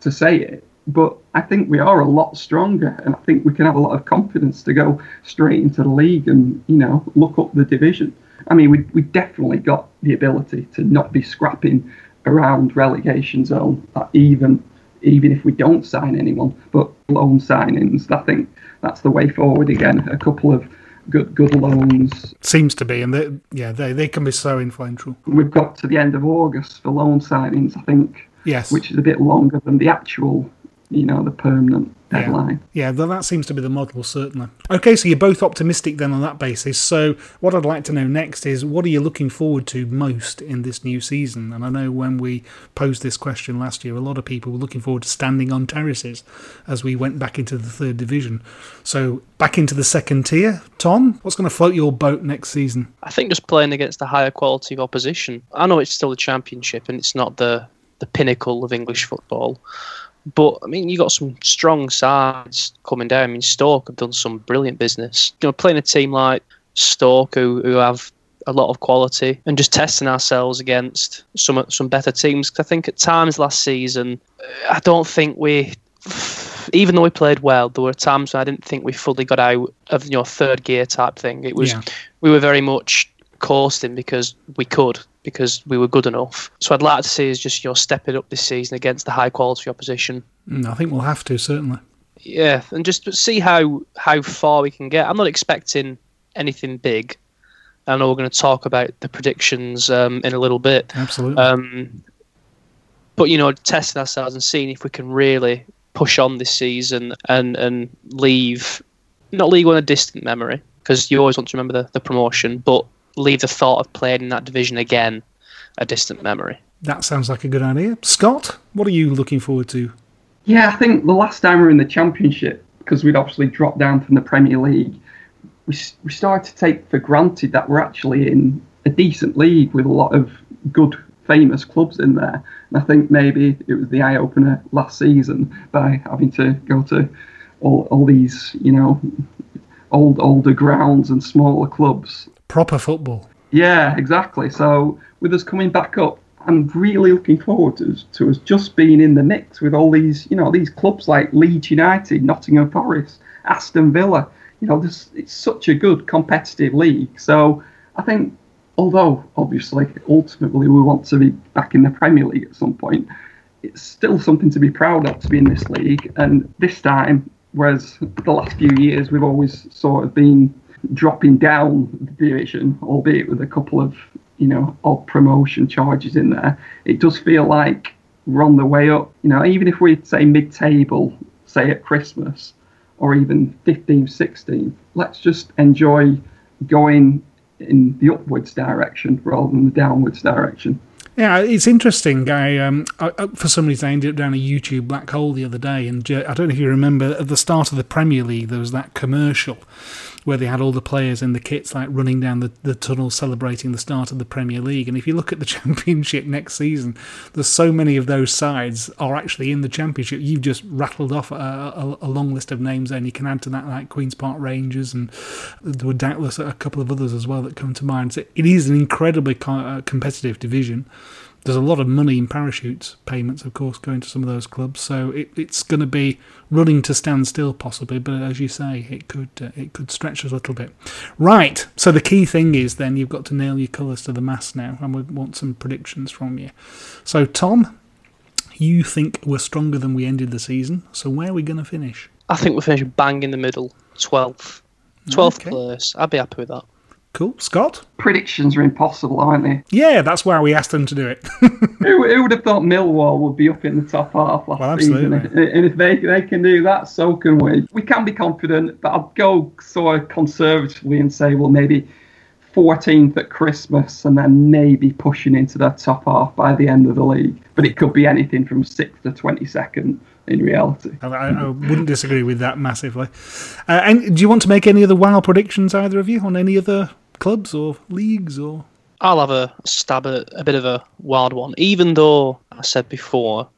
to say it, but I think we are a lot stronger, and I think we can have a lot of confidence to go straight into the league and you know look up the division. I mean, we we definitely got the ability to not be scrapping around relegation zone, uh, even even if we don't sign anyone. But loan signings, I think that's the way forward again. A couple of good good loans seems to be, and they, yeah, they they can be so influential. We've got to the end of August for loan signings, I think. Yes, which is a bit longer than the actual, you know, the permanent deadline. Yeah, yeah that seems to be the model, certainly. Okay, so you're both optimistic then on that basis. So, what I'd like to know next is what are you looking forward to most in this new season? And I know when we posed this question last year, a lot of people were looking forward to standing on terraces as we went back into the third division. So, back into the second tier. Tom, what's going to float your boat next season? I think just playing against a higher quality of opposition. I know it's still a championship and it's not the the pinnacle of English football. But I mean, you got some strong sides coming down. I mean, Stoke have done some brilliant business. You know, playing a team like Stoke, who, who have a lot of quality, and just testing ourselves against some some better teams. Cause I think at times last season, I don't think we, even though we played well, there were times I didn't think we fully got out of you know third gear type thing. It was yeah. we were very much coasting because we could because we were good enough. So I'd like to see is just you know stepping up this season against the high quality opposition. Mm, I think we'll have to certainly. Yeah, and just see how how far we can get. I'm not expecting anything big. I know we're going to talk about the predictions um, in a little bit. Absolutely. Um, but you know, testing ourselves and seeing if we can really push on this season and and leave not leave on a distant memory because you always want to remember the, the promotion, but leave the thought of playing in that division again a distant memory. That sounds like a good idea. Scott, what are you looking forward to? Yeah, I think the last time we were in the Championship, because we'd obviously dropped down from the Premier League, we, we started to take for granted that we're actually in a decent league with a lot of good, famous clubs in there. And I think maybe it was the eye opener last season by having to go to all, all these, you know, old older grounds and smaller clubs proper football. Yeah, exactly. So with us coming back up, I'm really looking forward to, to us just being in the mix with all these, you know, these clubs like Leeds United, Nottingham Forest, Aston Villa. You know, this, it's such a good competitive league. So I think, although obviously ultimately we want to be back in the Premier League at some point, it's still something to be proud of to be in this league. And this time, whereas the last few years we've always sort of been dropping down the division, albeit with a couple of you know odd promotion charges in there, it does feel like we're on the way up. You know, even if we say mid-table, say at Christmas, or even 15, 16, let's just enjoy going in the upwards direction rather than the downwards direction. Yeah, it's interesting. I, um, I, for some reason, I ended up down a YouTube black hole the other day, and I don't know if you remember at the start of the Premier League, there was that commercial where they had all the players in the kits like running down the, the tunnel celebrating the start of the Premier League. And if you look at the Championship next season, there's so many of those sides are actually in the Championship. You've just rattled off a, a, a long list of names, and you can add to that like Queens Park Rangers, and there were doubtless a couple of others as well that come to mind. So it is an incredibly uh, competitive division there's a lot of money in parachutes payments, of course, going to some of those clubs. So it, it's going to be running to stand still, possibly. But as you say, it could uh, it could stretch a little bit. Right. So the key thing is then you've got to nail your colours to the mast now, and we want some predictions from you. So Tom, you think we're stronger than we ended the season. So where are we going to finish? I think we're finishing bang in the middle, twelfth, twelfth okay. place. I'd be happy with that. Cool. Scott? Predictions are impossible, aren't they? Yeah, that's why we asked them to do it. who, who, would have thought Millwall would be up in the top half last well, season? And if they, they can do that, so can we. We can be confident, but I'd go sort of conservatively and say, well, maybe 14th at Christmas and then maybe pushing into that top half by the end of the league. But it could be anything from 6th to 22nd in reality. I, I, wouldn't disagree with that massively. Uh, and do you want to make any other wild predictions, either of you, on any other clubs or leagues or? I'll have a stab at a bit of a wild one. Even though I said before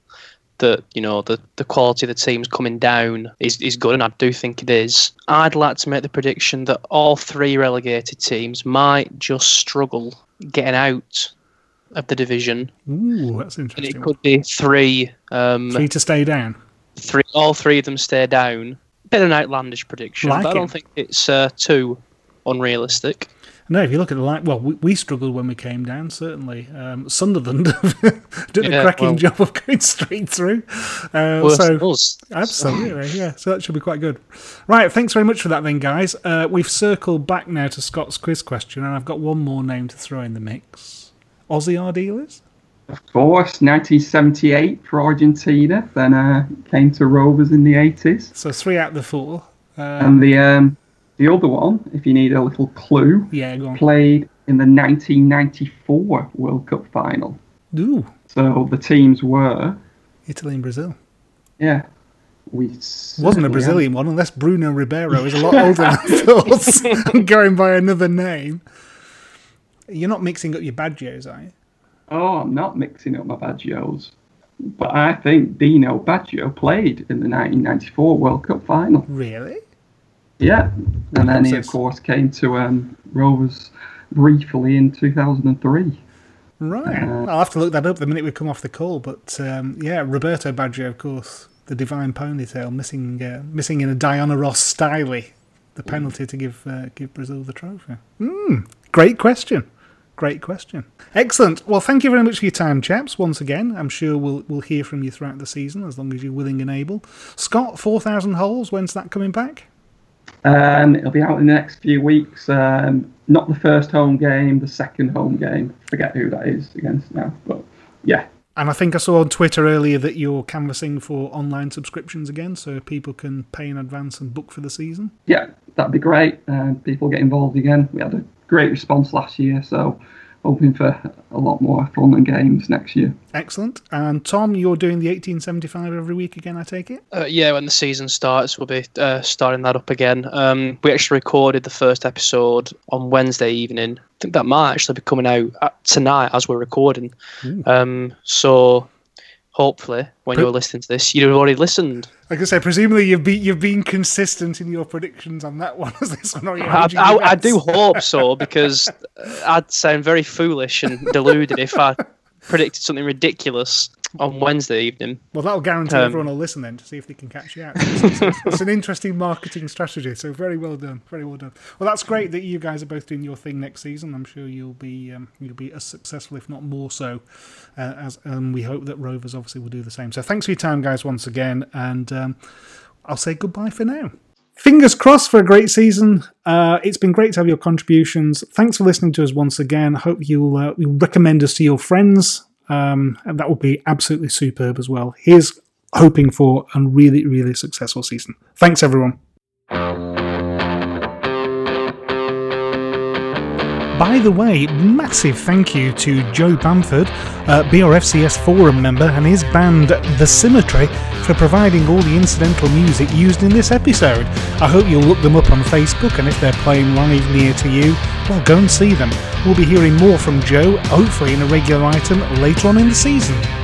that you know the the quality of the teams coming down is is good, and I do think it is. I'd like to make the prediction that all three relegated teams might just struggle getting out of the division. Ooh, that's interesting. And it could be three. Um, three to stay down. Three, all three of them stay down. Bit of an outlandish prediction, like but I don't think it's uh, too unrealistic. No, if you look at the line, well, we, we struggled when we came down. Certainly, um, Sunderland did yeah, a cracking well, job of going straight through. Uh, so absolutely, yeah. So that should be quite good. Right, thanks very much for that, then, guys. Uh, we've circled back now to Scott's quiz question, and I've got one more name to throw in the mix. Ossie Ardiles. Of course, 1978 for Argentina. Then uh, came to Rovers in the 80s. So three out of the four. Um, and the um, the other one, if you need a little clue, yeah, played in the 1994 World Cup final. Ooh. So the teams were Italy and Brazil. Yeah. We wasn't a Brazilian one, unless Bruno Ribeiro is a lot older than I thought. going by another name. You're not mixing up your Baggios, are you? Oh, I'm not mixing up my Baggios. But I think Dino Baggio played in the 1994 World Cup final. Really? Yeah, and then he of course came to um, Rovers briefly in 2003. Right, uh, I'll have to look that up the minute we come off the call. But um, yeah, Roberto Baggio, of course, the divine ponytail, missing uh, missing in a Diana Ross style, the penalty to give uh, give Brazil the trophy. Mm, great question. Great question. Excellent. Well, thank you very much for your time, chaps. Once again, I'm sure we'll we'll hear from you throughout the season as long as you're willing and able. Scott, four thousand holes. When's that coming back? Um, it'll be out in the next few weeks. Um, not the first home game, the second home game. Forget who that is against now, but yeah. And I think I saw on Twitter earlier that you're canvassing for online subscriptions again, so people can pay in advance and book for the season. Yeah, that'd be great. Uh, people get involved again. We had a great response last year, so hoping for a lot more fun and games next year. Excellent. And Tom, you're doing the 1875 every week again, I take it? Uh, yeah, when the season starts, we'll be uh, starting that up again. Um, we actually recorded the first episode on Wednesday evening. I think that might actually be coming out uh, tonight as we're recording. Um, so hopefully, when you're listening to this, you'd have already listened. Like I say, presumably you've been you've been consistent in your predictions on that one. this one I, I, I, do hope so because I'd sound very foolish and deluded if I predicted something ridiculous on Wednesday evening. Well, that'll guarantee um, everyone will listen then to see if they can catch you out. It's, an interesting marketing strategy. So very well done, very well done. Well, that's great that you guys are both doing your thing next season. I'm sure you'll be um, you'll be as successful, if not more so, uh, as um, we hope that Rovers obviously will do the same. So thanks for your time, guys, once again, and um, I'll say goodbye for now. Fingers crossed for a great season. Uh, it's been great to have your contributions. Thanks for listening to us once again. Hope you'll, uh, recommend us to your friends um, and that would be absolutely superb as well. Here's hoping for a really, really successful season. Thanks, everyone. By the way, massive thank you to Joe Bamford, uh, BRFCS forum member, and his band The Symmetry for providing all the incidental music used in this episode. I hope you'll look them up on Facebook, and if they're playing live near to you, well, go and see them. We'll be hearing more from Joe, hopefully in a regular item later on in the season.